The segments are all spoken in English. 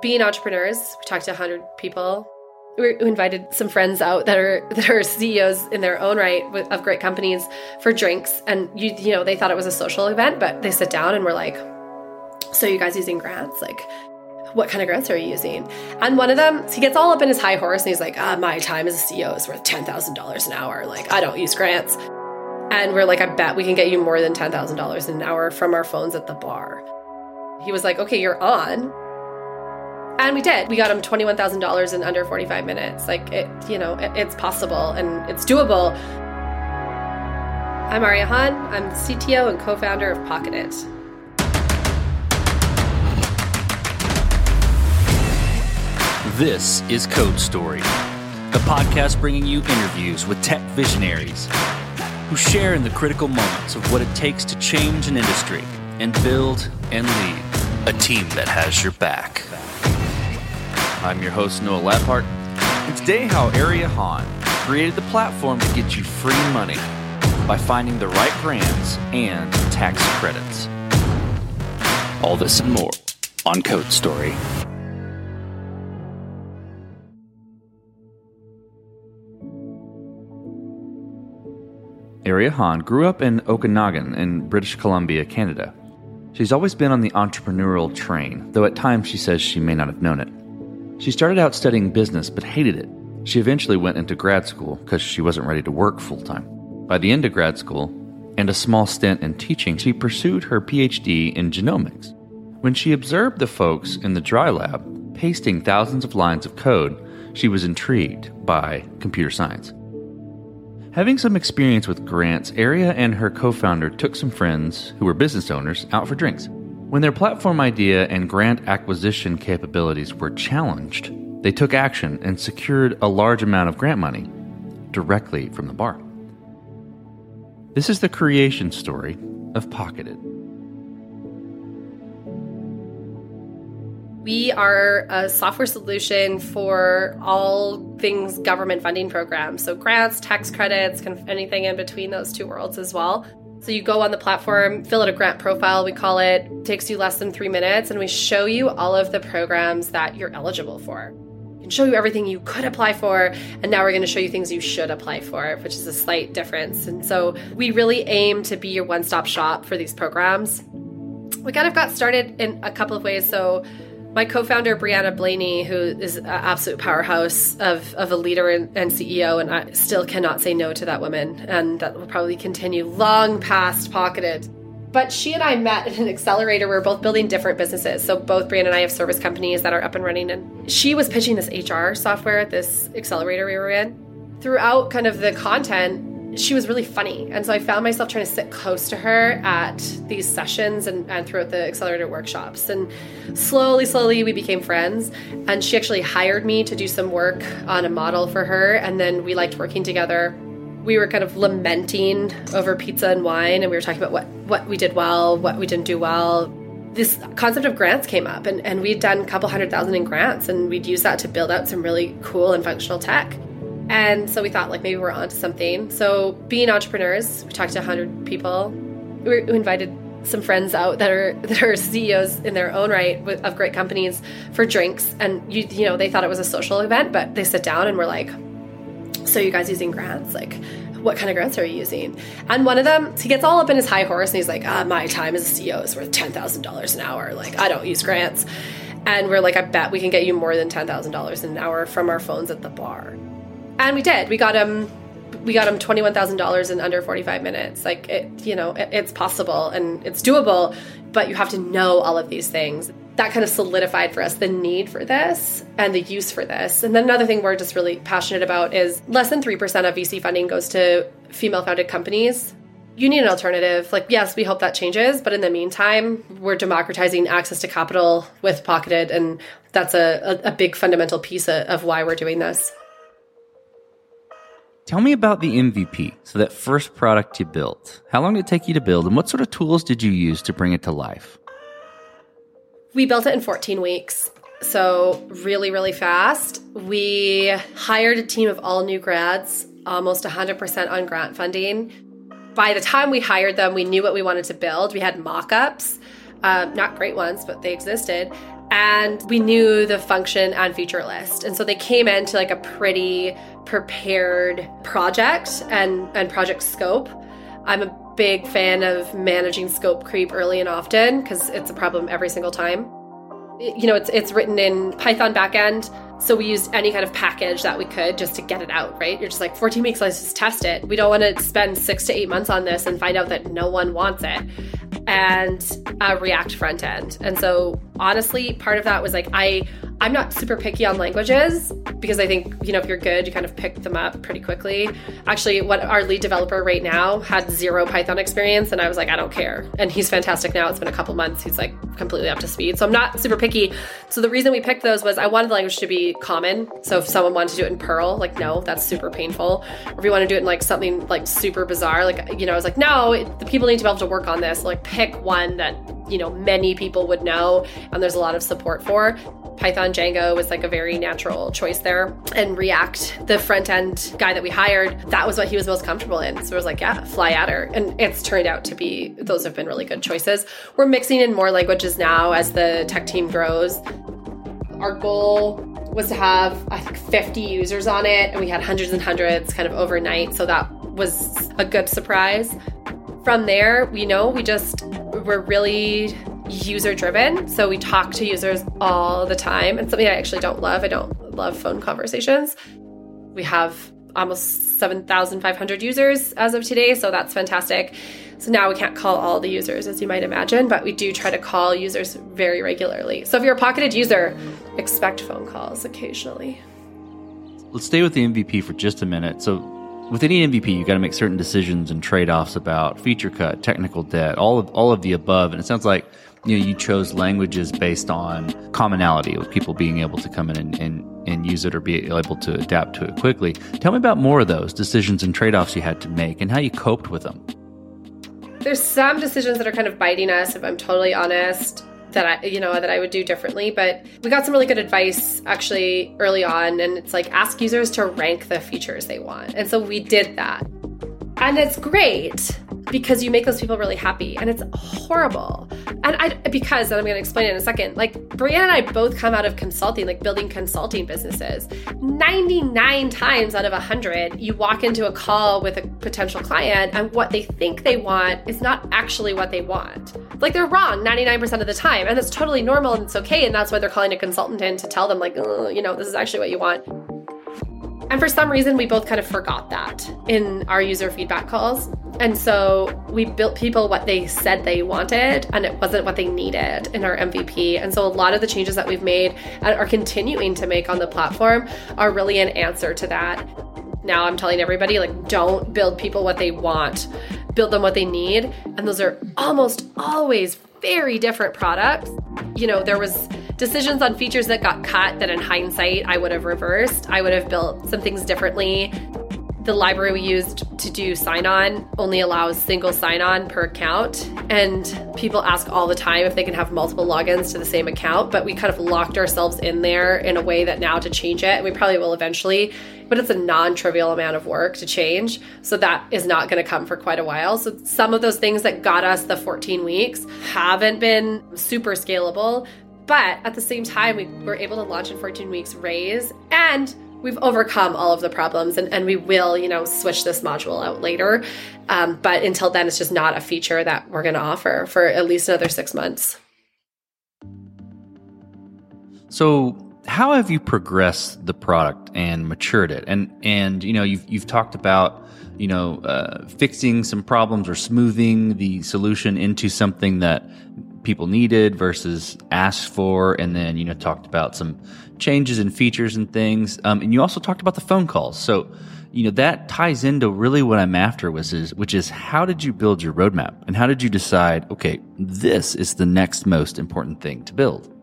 Being entrepreneurs, we talked to 100 people. We invited some friends out that are that are CEOs in their own right of great companies for drinks, and you you know they thought it was a social event, but they sit down and we're like, "So you guys using grants? Like, what kind of grants are you using? And one of them, he gets all up in his high horse and he's like, ah, my time as a CEO is worth $10,000 an hour. Like, I don't use grants. And we're like, I bet we can get you more than $10,000 an hour from our phones at the bar. He was like, okay, you're on. And we did. We got him $21,000 in under 45 minutes. Like, it, you know, it, it's possible and it's doable. I'm Aria Hahn. I'm the CTO and co founder of Pocketed. This is Code Story, a podcast bringing you interviews with tech visionaries who share in the critical moments of what it takes to change an industry and build and lead a team that has your back. I'm your host, Noah Labhart, and today, how Aria Hahn created the platform to get you free money by finding the right brands and tax credits. All this and more on Code Story. Aria Hahn grew up in Okanagan in British Columbia, Canada. She's always been on the entrepreneurial train, though at times she says she may not have known it. She started out studying business but hated it. She eventually went into grad school because she wasn't ready to work full time. By the end of grad school and a small stint in teaching, she pursued her PhD in genomics. When she observed the folks in the dry lab pasting thousands of lines of code, she was intrigued by computer science. Having some experience with grants, Aria and her co founder took some friends who were business owners out for drinks. When their platform idea and grant acquisition capabilities were challenged, they took action and secured a large amount of grant money directly from the bar. This is the creation story of Pocketed. We are a software solution for all things government funding programs. So, grants, tax credits, kind of anything in between those two worlds as well. So you go on the platform, fill out a grant profile, we call it, it takes you less than three minutes, and we show you all of the programs that you're eligible for. We show you everything you could apply for, and now we're going to show you things you should apply for, which is a slight difference. And so we really aim to be your one stop shop for these programs. We kind of got started in a couple of ways. So my co-founder Brianna Blaney, who is an absolute powerhouse of, of a leader and, and, CEO, and I still cannot say no to that woman, and that will probably continue long past pocketed. But she and I met at an accelerator. We are both building different businesses. So both Brianna and I have service companies that are up and running, and she was pitching this HR software at this accelerator we were in. Throughout kind of the content, she was really funny. And so I found myself trying to sit close to her at these sessions and, and throughout the accelerator workshops. And slowly, slowly, we became friends. And she actually hired me to do some work on a model for her. And then we liked working together. We were kind of lamenting over pizza and wine, and we were talking about what, what we did well, what we didn't do well. This concept of grants came up, and, and we'd done a couple hundred thousand in grants, and we'd use that to build out some really cool and functional tech. And so we thought like maybe we're onto something. So being entrepreneurs, we talked to 100 people. We invited some friends out that are that are CEOs in their own right of great companies for drinks, and you you know they thought it was a social event, but they sit down and we're like, so you guys using grants like. What kind of grants are you using? And one of them, he gets all up in his high horse and he's like, ah, my time as a CEO is worth $10,000 an hour. Like, I don't use grants. And we're like, I bet we can get you more than $10,000 an hour from our phones at the bar and we did. We got him. We got um, him twenty one thousand dollars in under forty five minutes. Like it, you know, it, it's possible and it's doable, but you have to know all of these things. That kind of solidified for us the need for this and the use for this. And then another thing we're just really passionate about is less than three percent of VC funding goes to female founded companies. You need an alternative. Like, yes, we hope that changes, but in the meantime, we're democratizing access to capital with Pocketed, and that's a, a, a big fundamental piece of, of why we're doing this. Tell me about the MVP, so that first product you built. How long did it take you to build, and what sort of tools did you use to bring it to life? We built it in 14 weeks, so really, really fast. We hired a team of all new grads, almost 100% on grant funding. By the time we hired them, we knew what we wanted to build. We had mock ups, uh, not great ones, but they existed. And we knew the function and feature list. And so they came into like a pretty prepared project and, and project scope. I'm a big fan of managing scope creep early and often because it's a problem every single time. You know, it's it's written in Python backend, so we used any kind of package that we could just to get it out, right? You're just like 14 weeks, let's just test it. We don't want to spend six to eight months on this and find out that no one wants it and a React front end. And so honestly, part of that was like I I'm not super picky on languages because I think, you know, if you're good, you kind of pick them up pretty quickly. Actually, what our lead developer right now had zero Python experience and I was like, I don't care. And he's fantastic now. It's been a couple months. He's like completely up to speed. So I'm not super picky. So the reason we picked those was I wanted the language to be common. So if someone wanted to do it in Perl, like no, that's super painful. Or if you want to do it in like something like super bizarre, like you know, I was like, no, it, the people need to be able to work on this. Like pick one that you know many people would know and there's a lot of support for python django was like a very natural choice there and react the front end guy that we hired that was what he was most comfortable in so it was like yeah fly at her and it's turned out to be those have been really good choices we're mixing in more languages now as the tech team grows our goal was to have i think 50 users on it and we had hundreds and hundreds kind of overnight so that was a good surprise from there, you know, we just we're really user driven. So we talk to users all the time. And something I actually don't love. I don't love phone conversations. We have almost 7,500 users as of today. So that's fantastic. So now we can't call all the users as you might imagine, but we do try to call users very regularly. So if you're a pocketed user, expect phone calls occasionally. Let's stay with the MVP for just a minute. So with any MVP, you got to make certain decisions and trade offs about feature cut, technical debt, all of all of the above. And it sounds like you know you chose languages based on commonality with people being able to come in and, and, and use it or be able to adapt to it quickly. Tell me about more of those decisions and trade offs you had to make and how you coped with them. There's some decisions that are kind of biting us, if I'm totally honest that I, you know, that I would do differently. But we got some really good advice actually early on. And it's like ask users to rank the features they want. And so we did that. And it's great because you make those people really happy and it's horrible. And i because and i'm going to explain it in a second like brianna and i both come out of consulting like building consulting businesses. 99 times out of 100 you walk into a call with a potential client and what they think they want is not actually what they want. Like they're wrong 99% of the time and that's totally normal and it's okay and that's why they're calling a consultant in to tell them like you know this is actually what you want and for some reason, we both kind of forgot that in our user feedback calls. And so we built people what they said they wanted, and it wasn't what they needed in our MVP. And so a lot of the changes that we've made and are continuing to make on the platform are really an answer to that. Now I'm telling everybody, like, don't build people what they want, build them what they need. And those are almost always very different products. You know, there was decisions on features that got cut that in hindsight I would have reversed. I would have built some things differently. The library we used to do sign on only allows single sign on per account. And people ask all the time if they can have multiple logins to the same account, but we kind of locked ourselves in there in a way that now to change it, and we probably will eventually, but it's a non trivial amount of work to change. So that is not going to come for quite a while. So some of those things that got us the 14 weeks haven't been super scalable, but at the same time, we were able to launch in 14 weeks, raise, and we've overcome all of the problems and, and we will, you know, switch this module out later. Um, but until then, it's just not a feature that we're going to offer for at least another six months. So, how have you progressed the product and matured it? And and you know, you've you've talked about you know uh, fixing some problems or smoothing the solution into something that people needed versus asked for, and then you know talked about some changes and features and things. Um, and you also talked about the phone calls. So you know that ties into really what I'm after, which is which is how did you build your roadmap and how did you decide? Okay, this is the next most important thing to build.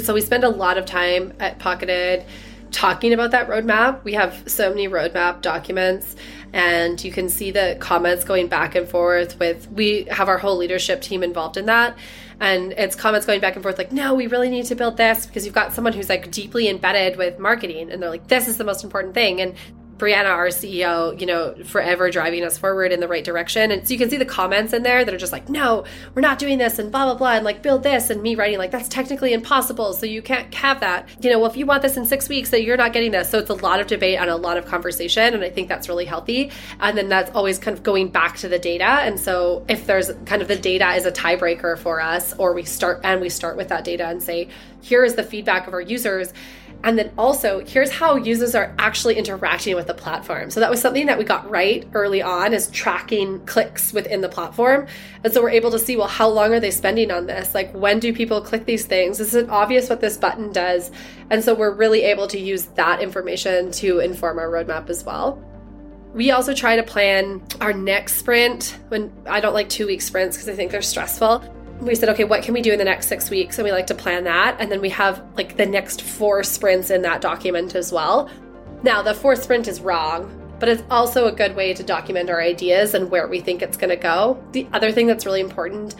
So we spend a lot of time at Pocketed talking about that roadmap. We have so many roadmap documents and you can see the comments going back and forth with we have our whole leadership team involved in that and it's comments going back and forth like no we really need to build this because you've got someone who's like deeply embedded with marketing and they're like this is the most important thing. And Brianna, our CEO, you know, forever driving us forward in the right direction. And so you can see the comments in there that are just like, no, we're not doing this and blah, blah, blah, and like build this. And me writing, like, that's technically impossible. So you can't have that. You know, well, if you want this in six weeks, that you're not getting this. So it's a lot of debate and a lot of conversation. And I think that's really healthy. And then that's always kind of going back to the data. And so if there's kind of the data is a tiebreaker for us, or we start and we start with that data and say, here is the feedback of our users and then also, here's how users are actually interacting with the platform. So that was something that we got right early on is tracking clicks within the platform. And so we're able to see, well, how long are they spending on this? Like when do people click these things? Is it obvious what this button does? And so we're really able to use that information to inform our roadmap as well. We also try to plan our next sprint when I don't like two week sprints because I think they're stressful we said, okay, what can we do in the next six weeks? And we like to plan that. And then we have like the next four sprints in that document as well. Now, the fourth sprint is wrong, but it's also a good way to document our ideas and where we think it's going to go. The other thing that's really important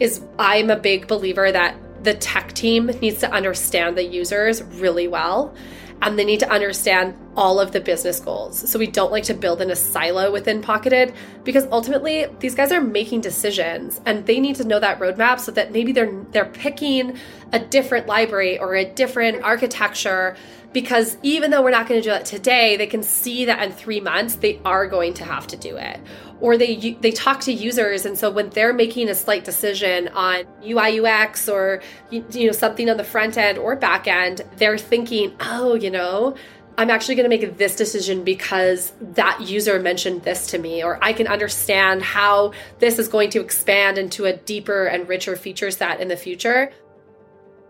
is I'm a big believer that the tech team needs to understand the users really well and they need to understand all of the business goals. So we don't like to build in a silo within Pocketed because ultimately these guys are making decisions and they need to know that roadmap so that maybe they're they're picking a different library or a different architecture because even though we're not going to do that today, they can see that in 3 months they are going to have to do it or they they talk to users and so when they're making a slight decision on UI UX or you know something on the front end or back end they're thinking oh you know I'm actually going to make this decision because that user mentioned this to me, or I can understand how this is going to expand into a deeper and richer feature set in the future.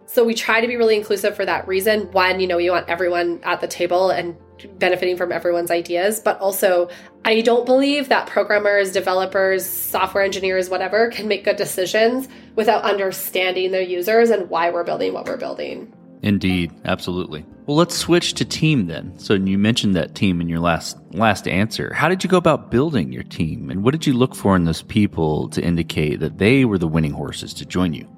So we try to be really inclusive for that reason. One, you know, we want everyone at the table and benefiting from everyone's ideas, but also I don't believe that programmers, developers, software engineers, whatever, can make good decisions without understanding their users and why we're building what we're building. Indeed, absolutely. Well, let's switch to team then. So you mentioned that team in your last last answer. How did you go about building your team and what did you look for in those people to indicate that they were the winning horses to join you?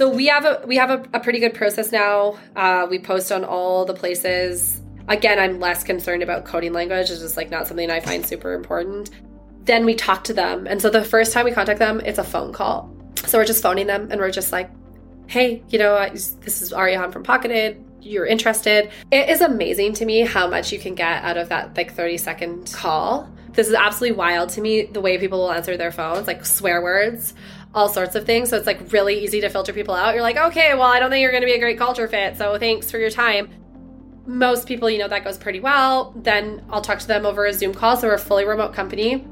So we have a we have a, a pretty good process now. Uh, we post on all the places. Again, I'm less concerned about coding language. It's just like not something I find super important. Then we talk to them, and so the first time we contact them, it's a phone call. So we're just phoning them, and we're just like, "Hey, you know, this is Aria Hahn from Pocketed. You're interested." It is amazing to me how much you can get out of that like 30 second call. This is absolutely wild to me. The way people will answer their phones, like swear words all sorts of things. So it's like really easy to filter people out. You're like, okay, well, I don't think you're going to be a great culture fit. So thanks for your time. Most people, you know, that goes pretty well. Then I'll talk to them over a Zoom call. So we're a fully remote company.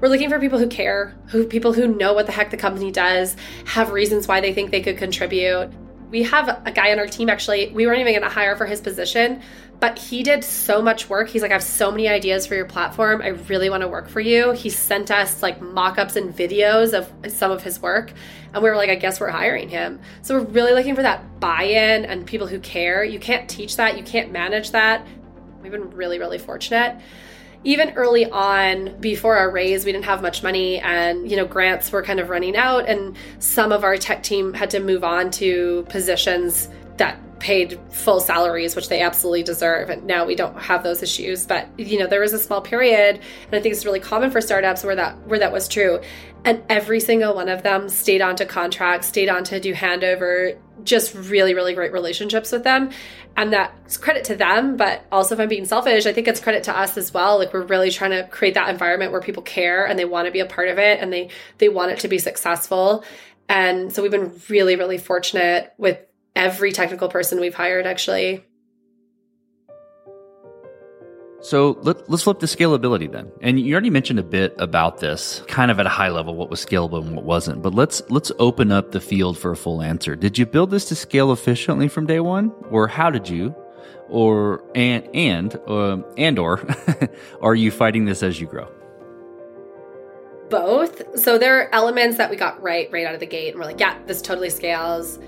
We're looking for people who care, who people who know what the heck the company does, have reasons why they think they could contribute. We have a guy on our team actually, we weren't even going to hire for his position, but he did so much work. He's like, I have so many ideas for your platform. I really want to work for you. He sent us like mock ups and videos of some of his work. And we were like, I guess we're hiring him. So we're really looking for that buy in and people who care. You can't teach that, you can't manage that. We've been really, really fortunate even early on before our raise we didn't have much money and you know grants were kind of running out and some of our tech team had to move on to positions that paid full salaries, which they absolutely deserve. And now we don't have those issues. But you know, there was a small period, and I think it's really common for startups where that where that was true. And every single one of them stayed on to contracts, stayed on to do handover, just really, really great relationships with them. And that's credit to them, but also if I'm being selfish, I think it's credit to us as well. Like we're really trying to create that environment where people care and they want to be a part of it and they they want it to be successful. And so we've been really, really fortunate with every technical person we've hired actually. So let, us flip to scalability then. And you already mentioned a bit about this, kind of at a high level, what was scalable and what wasn't. But let's let's open up the field for a full answer. Did you build this to scale efficiently from day one, or how did you, or and and uh, and or are you fighting this as you grow? Both. So there are elements that we got right right out of the gate, and we're like, yeah, this totally scales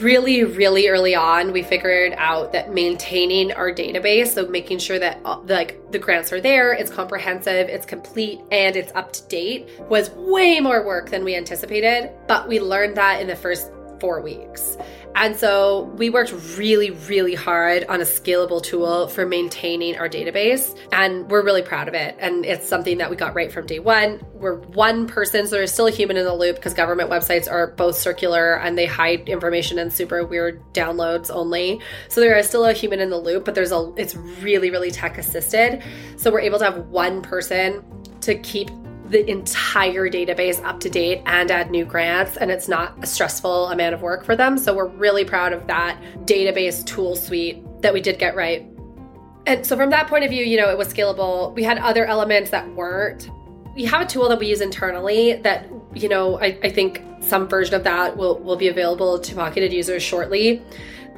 really, really early on, we figured out that maintaining our database, so making sure that uh, like the grants are there, it's comprehensive, it's complete, and it's up to date, was way more work than we anticipated. But we learned that in the first four weeks. And so we worked really, really hard on a scalable tool for maintaining our database. And we're really proud of it. And it's something that we got right from day one. We're one person, so there's still a human in the loop because government websites are both circular and they hide information in super weird downloads only. So there is still a human in the loop, but there's a it's really, really tech assisted. So we're able to have one person to keep the entire database up to date and add new grants and it's not a stressful amount of work for them. So we're really proud of that database tool suite that we did get right. And so from that point of view you know it was scalable. We had other elements that weren't. We have a tool that we use internally that you know i, I think some version of that will, will be available to pocketed users shortly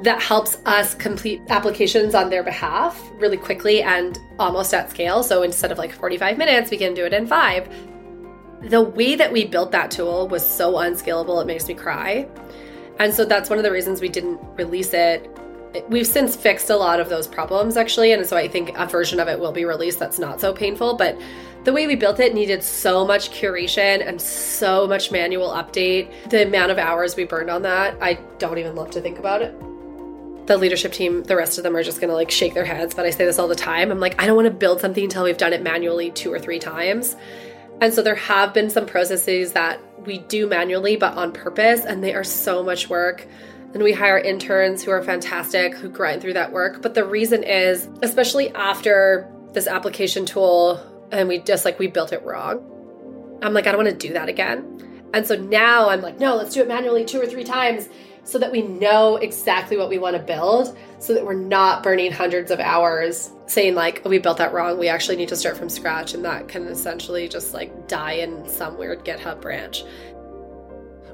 that helps us complete applications on their behalf really quickly and almost at scale. So instead of like 45 minutes, we can do it in five. The way that we built that tool was so unscalable, it makes me cry. And so that's one of the reasons we didn't release it. We've since fixed a lot of those problems actually. And so I think a version of it will be released that's not so painful. But the way we built it needed so much curation and so much manual update. The amount of hours we burned on that, I don't even love to think about it the leadership team, the rest of them are just gonna like shake their heads. But I say this all the time. I'm like, I don't wanna build something until we've done it manually two or three times. And so there have been some processes that we do manually, but on purpose, and they are so much work. And we hire interns who are fantastic, who grind through that work. But the reason is, especially after this application tool, and we just like, we built it wrong. I'm like, I don't wanna do that again. And so now I'm like, no, let's do it manually two or three times so that we know exactly what we want to build so that we're not burning hundreds of hours saying like oh, we built that wrong we actually need to start from scratch and that can essentially just like die in some weird github branch.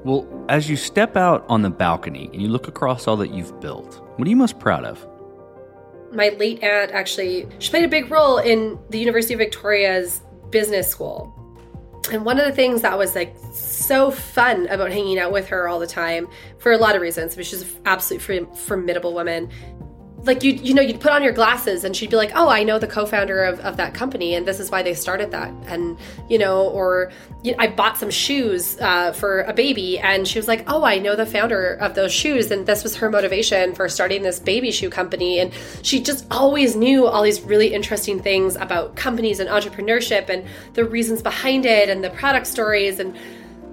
Well as you step out on the balcony and you look across all that you've built what are you most proud of? My late aunt actually she played a big role in the university of victoria's business school and one of the things that was like so fun about hanging out with her all the time for a lot of reasons, but she's an absolutely formidable woman, like you you know you'd put on your glasses and she'd be like oh i know the co-founder of, of that company and this is why they started that. And you know or you know, i bought some shoes uh, for a baby and she was like oh i know the founder of those shoes and this was her motivation for starting this baby shoe company. And she just always knew all these really interesting things about companies and entrepreneurship and the reasons behind it and the product stories and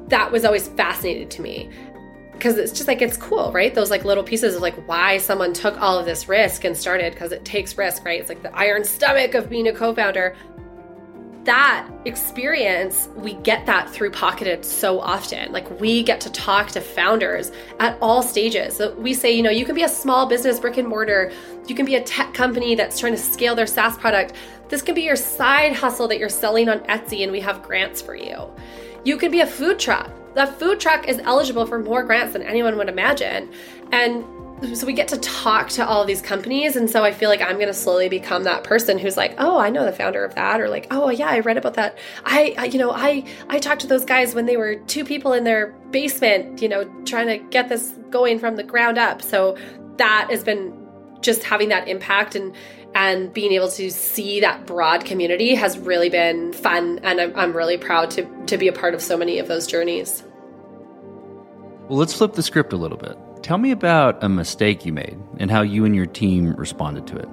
that was always fascinating to me because it's just like it's cool, right? Those like little pieces of like why someone took all of this risk and started because it takes risk, right? It's like the iron stomach of being a co-founder. That experience, we get that through Pocketed so often. Like we get to talk to founders at all stages. So we say, you know, you can be a small business, brick and mortar. You can be a tech company that's trying to scale their SaaS product. This can be your side hustle that you're selling on Etsy, and we have grants for you. You can be a food truck the food truck is eligible for more grants than anyone would imagine. And so we get to talk to all these companies and so i feel like i'm going to slowly become that person who's like oh i know the founder of that or like oh yeah i read about that I, I, you know i i talked to those guys when they were two people in their basement you know trying to get this going from the ground up so that has been just having that impact and and being able to see that broad community has really been fun and I'm, I'm really proud to, to be a part of so many of those journeys. Well let's flip the script a little bit. Tell me about a mistake you made and how you and your team responded to it.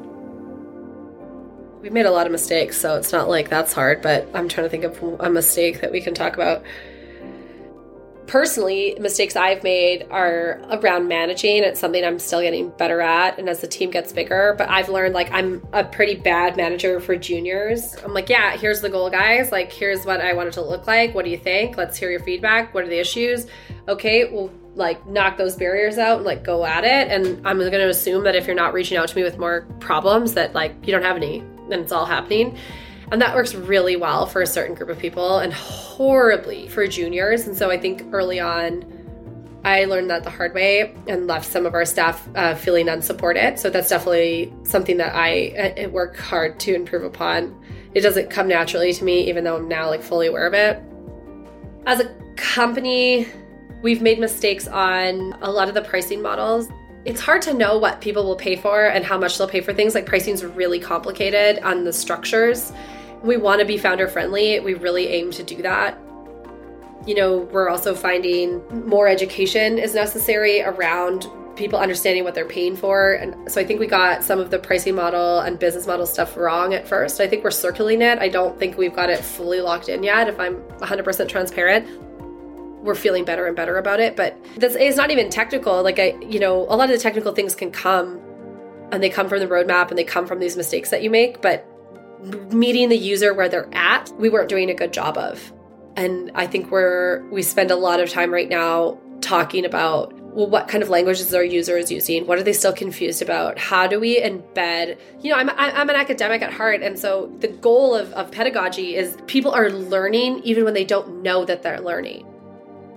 We've made a lot of mistakes so it's not like that's hard but i'm trying to think of a mistake that we can talk about personally, mistakes I've made are around managing. It's something I'm still getting better at. And as the team gets bigger, but I've learned like I'm a pretty bad manager for juniors. I'm like, yeah, here's the goal, guys. Like, here's what I want it to look like. What do you think? Let's hear your feedback. What are the issues? Okay, well, like knock those barriers out and like go at it. And I'm going to assume that if you're not reaching out to me with more problems, that like you don't have any and it's all happening. And that works really well for a certain group of people and horribly for juniors. And so I think early on, I learned that the hard way and left some of our staff uh, feeling unsupported. So that's definitely something that I, I work hard to improve upon. It doesn't come naturally to me, even though I'm now like fully aware of it. As a company, we've made mistakes on a lot of the pricing models. It's hard to know what people will pay for and how much they'll pay for things. Like pricing is really complicated on the structures we want to be founder friendly. We really aim to do that. You know, we're also finding more education is necessary around people understanding what they're paying for. And so I think we got some of the pricing model and business model stuff wrong at first. I think we're circling it. I don't think we've got it fully locked in yet, if I'm 100% transparent. We're feeling better and better about it, but this is not even technical. Like I, you know, a lot of the technical things can come and they come from the roadmap and they come from these mistakes that you make, but meeting the user where they're at, we weren't doing a good job of. And I think we're we spend a lot of time right now talking about well what kind of languages our user is using? What are they still confused about? How do we embed you know i'm, I'm an academic at heart and so the goal of, of pedagogy is people are learning even when they don't know that they're learning.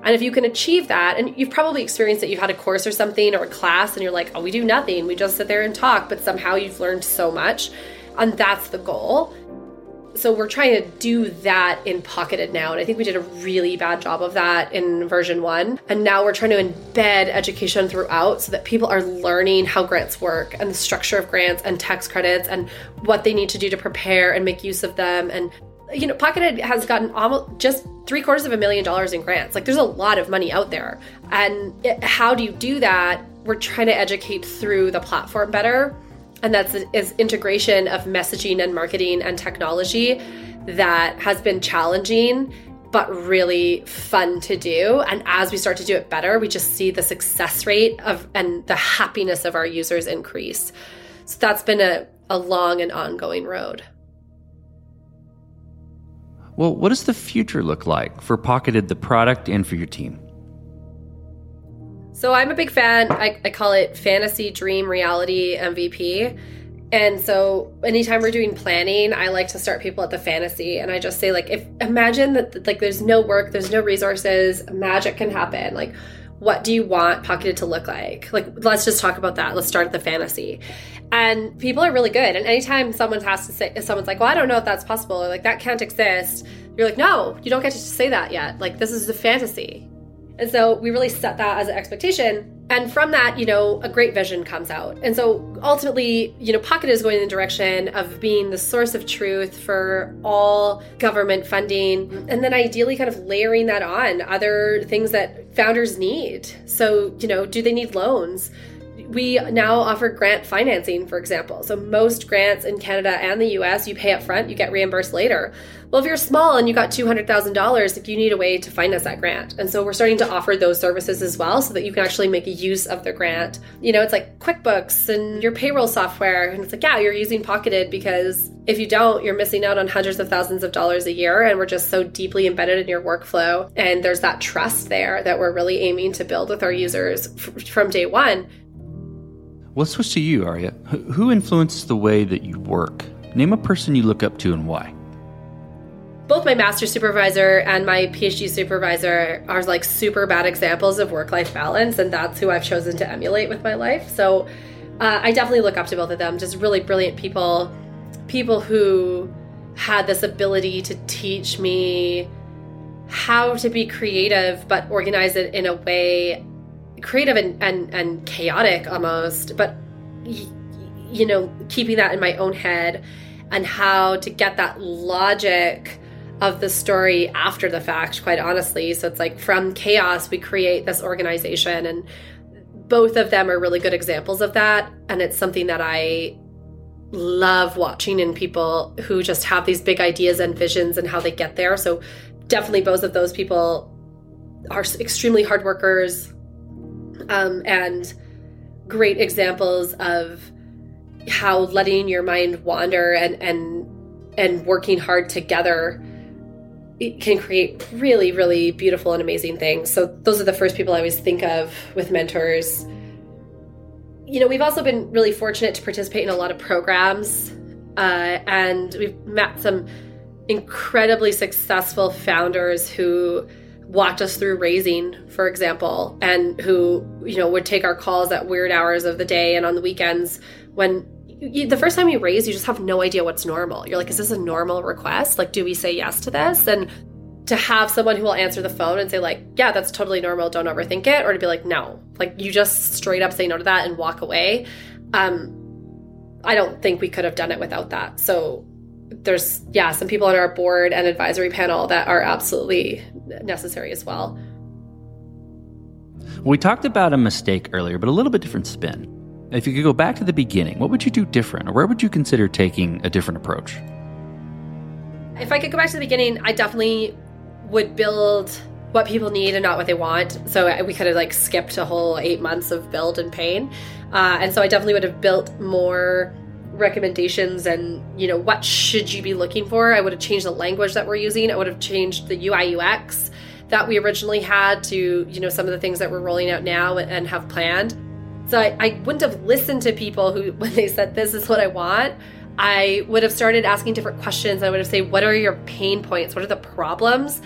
And if you can achieve that and you've probably experienced that you've had a course or something or a class and you're like oh we do nothing. We just sit there and talk but somehow you've learned so much and that's the goal. So we're trying to do that in pocketed now and i think we did a really bad job of that in version one. And now we're trying to embed education throughout so that people are learning how grants work and the structure of grants and tax credits and what they need to do to prepare and make use of them. And you know pocketed has gotten almost just three quarters of a million dollars in grants. Like there's a lot of money out there. And it, how do you do that? We're trying to educate through the platform better and that's is integration of messaging and marketing and technology that has been challenging but really fun to do. And as we start to do it better we just see the success rate of and the happiness of our users increase. So that's been a, a long and ongoing road. Well what does the future look like for pocketed the product and for your team so I'm a big fan. I, I call it fantasy dream reality MVP. And so anytime we're doing planning, I like to start people at the fantasy and I just say like if imagine that like there's no work, there's no resources, magic can happen. Like what do you want pocketed to look like? Like let's just talk about that. Let's start at the fantasy. And people are really good. And anytime someone has to say someone's like, "Well, I don't know if that's possible," or like that can't exist. You're like, "No, you don't get to say that yet. Like this is a fantasy." And so we really set that as an expectation. And from that, you know, a great vision comes out. And so ultimately, you know, Pocket is going in the direction of being the source of truth for all government funding. And then ideally, kind of layering that on other things that founders need. So, you know, do they need loans? We now offer grant financing, for example. So most grants in Canada and the US, you pay up front, you get reimbursed later. Well, if you're small and you got $200,000, if you need a way to finance that grant. And so we're starting to offer those services as well so that you can actually make use of the grant. You know, it's like QuickBooks and your payroll software. And it's like, yeah, you're using Pocketed because if you don't, you're missing out on hundreds of thousands of dollars a year. And we're just so deeply embedded in your workflow. And there's that trust there that we're really aiming to build with our users f- from day one. Let's switch to you, Aria. Who influences the way that you work? Name a person you look up to and why. Both my master supervisor and my PhD supervisor are like super bad examples of work life balance, and that's who I've chosen to emulate with my life. So uh, I definitely look up to both of them. Just really brilliant people, people who had this ability to teach me how to be creative, but organize it in a way creative and, and, and chaotic almost, but you know, keeping that in my own head and how to get that logic of the story after the fact, quite honestly. So it's like from chaos, we create this organization, and both of them are really good examples of that. And it's something that I love watching in people who just have these big ideas and visions and how they get there. So definitely both of those people are extremely hard workers, um, and great examples of how letting your mind wander and and and working hard together can create really really beautiful and amazing things. So those are the first people i always think of with mentors. You know we've also been really fortunate to participate in a lot of programs uh, and we've met some incredibly successful founders who walked us through raising, for example, and who, you know, would take our calls at weird hours of the day and on the weekends when you, the first time you raise, you just have no idea what's normal. You're like, is this a normal request? Like, do we say yes to this? And to have someone who will answer the phone and say, like, yeah, that's totally normal, don't overthink it, or to be like, no, like, you just straight up say no to that and walk away. Um, I don't think we could have done it without that. So there's yeah some people on our board and advisory panel that are absolutely necessary as well. We talked about a mistake earlier but a little bit different spin. If you could go back to the beginning what would you do different or where would you consider taking a different approach? If i could go back to the beginning i definitely would build what people need and not what they want. So we could have like skipped a whole eight months of build and pain. Uh, and so i definitely would have built more recommendations and you know what should you be looking for? I would have changed the language that we're using. I would have changed the ui ux that we originally had to you know some of the things that we're rolling out now and have planned. So I, I wouldn't have listened to people who when they said this is what i want. I would have started asking different questions. I would have said what are your pain points? What are the problems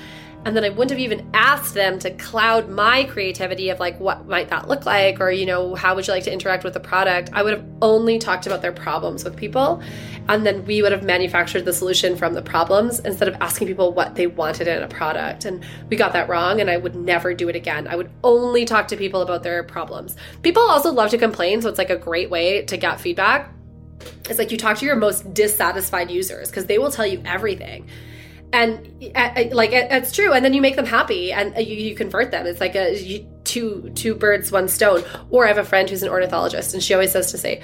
and then I wouldn't have even asked them to cloud my creativity of like what might that look like or you know how would you like to interact with the product? I would have only talked about their problems with people and then we would have manufactured the solution from the problems instead of asking people what they wanted in a product. And we got that wrong and I would never do it again. I would only talk to people about their problems. People also love to complain so it's like a great way to get feedback. It's like you talk to your most dissatisfied users because they will tell you everything and uh, uh, like it's true. And then you make them happy and uh, you, you convert them. It's like a you, two two birds one stone. Or i have a friend who's an ornithologist and she always says to say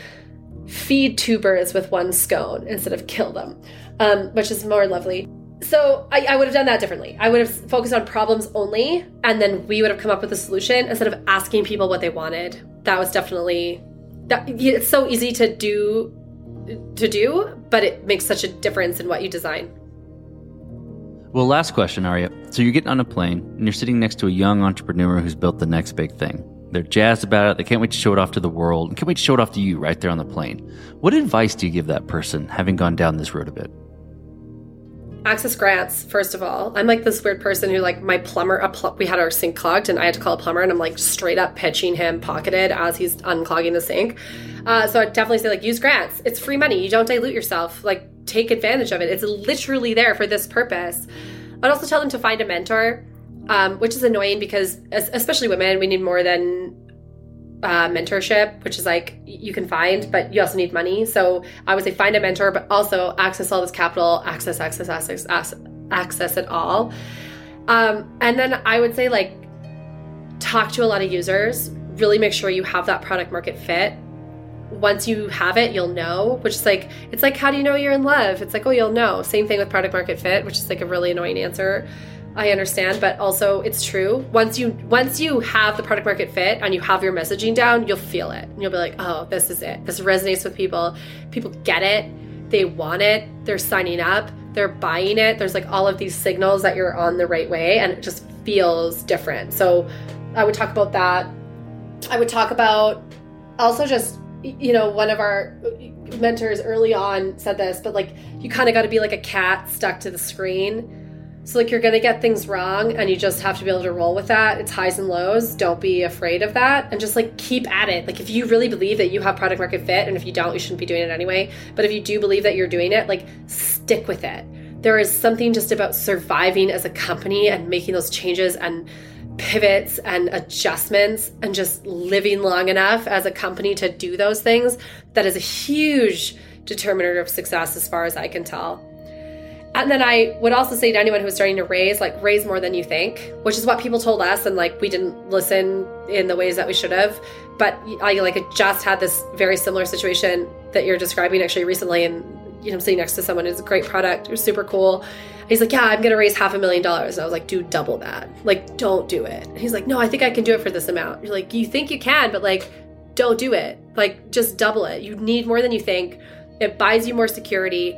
feed two birds with one scone instead of kill them um, which is more lovely. So I, I would have done that differently. I would have focused on problems only and then we would have come up with a solution instead of asking people what they wanted. That was definitely that it's so easy to do to do but it makes such a difference in what you design well, last question, Aria. So you're getting on a plane and you're sitting next to a young entrepreneur who's built the next big thing. They're jazzed about it. They can't wait to show it off to the world and can't wait to show it off to you right there on the plane. What advice do you give that person having gone down this road a bit? access grants first of all i'm like this weird person who like my plumber pl- we had our sink clogged and i had to call a plumber and i'm like straight up pitching him pocketed as he's unclogging the sink uh, so i definitely say like use grants it's free money you don't dilute yourself like take advantage of it it's literally there for this purpose i'd also tell them to find a mentor um, which is annoying because especially women we need more than uh, mentorship, which is like you can find, but you also need money. So I would say find a mentor, but also access all this capital, access, access, access, access, it all. Um, and then I would say like talk to a lot of users. Really make sure you have that product market fit. Once you have it, you'll know. Which is like it's like how do you know you're in love? It's like oh you'll know. Same thing with product market fit, which is like a really annoying answer. I understand, but also it's true. Once you once you have the product market fit and you have your messaging down, you'll feel it. And you'll be like, "Oh, this is it. This resonates with people. People get it. They want it. They're signing up. They're buying it. There's like all of these signals that you're on the right way and it just feels different." So, I would talk about that. I would talk about also just you know, one of our uh, mentors early on said this, but like you kind of got to be like a cat stuck to the screen so, like, you're going to get things wrong and you just have to be able to roll with that. It's highs and lows. Don't be afraid of that and just like keep at it. Like, if you really believe that you have product market fit, and if you don't, you shouldn't be doing it anyway. But if you do believe that you're doing it, like, stick with it. There is something just about surviving as a company and making those changes and pivots and adjustments and just living long enough as a company to do those things that is a huge determiner of success as far as I can tell. And then I would also say to anyone who's starting to raise, like, raise more than you think, which is what people told us. And like, we didn't listen in the ways that we should have. But I like just had this very similar situation that you're describing actually recently. And, you know, I'm sitting next to someone who's a great product, it was super cool. He's like, yeah, I'm to raise half a million dollars. And I was like, dude, double that. Like, don't do it. And he's like, no, I think I can do it for this amount. You're like, you think you can, but like, don't do it. Like, just double it. You need more than you think. It buys you more security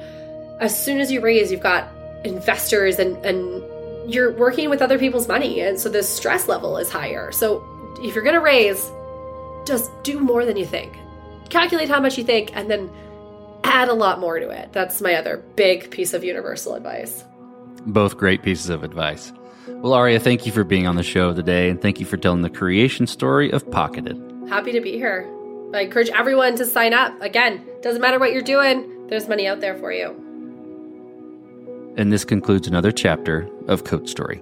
as soon as you raise, you've got investors and, and you're working with other people's money. And so the stress level is higher. So if you're to raise, just do more than you think. Calculate how much you think and then add a lot more to it. That's my other big piece of universal advice. Both great pieces of advice. Well, Aria, thank you for being on the show today and thank you for telling the creation story of Pocketed. Happy to be here. I encourage everyone to sign up. Again, doesn't matter what you're doing, there's money out there for you. And this concludes another chapter of Code Story.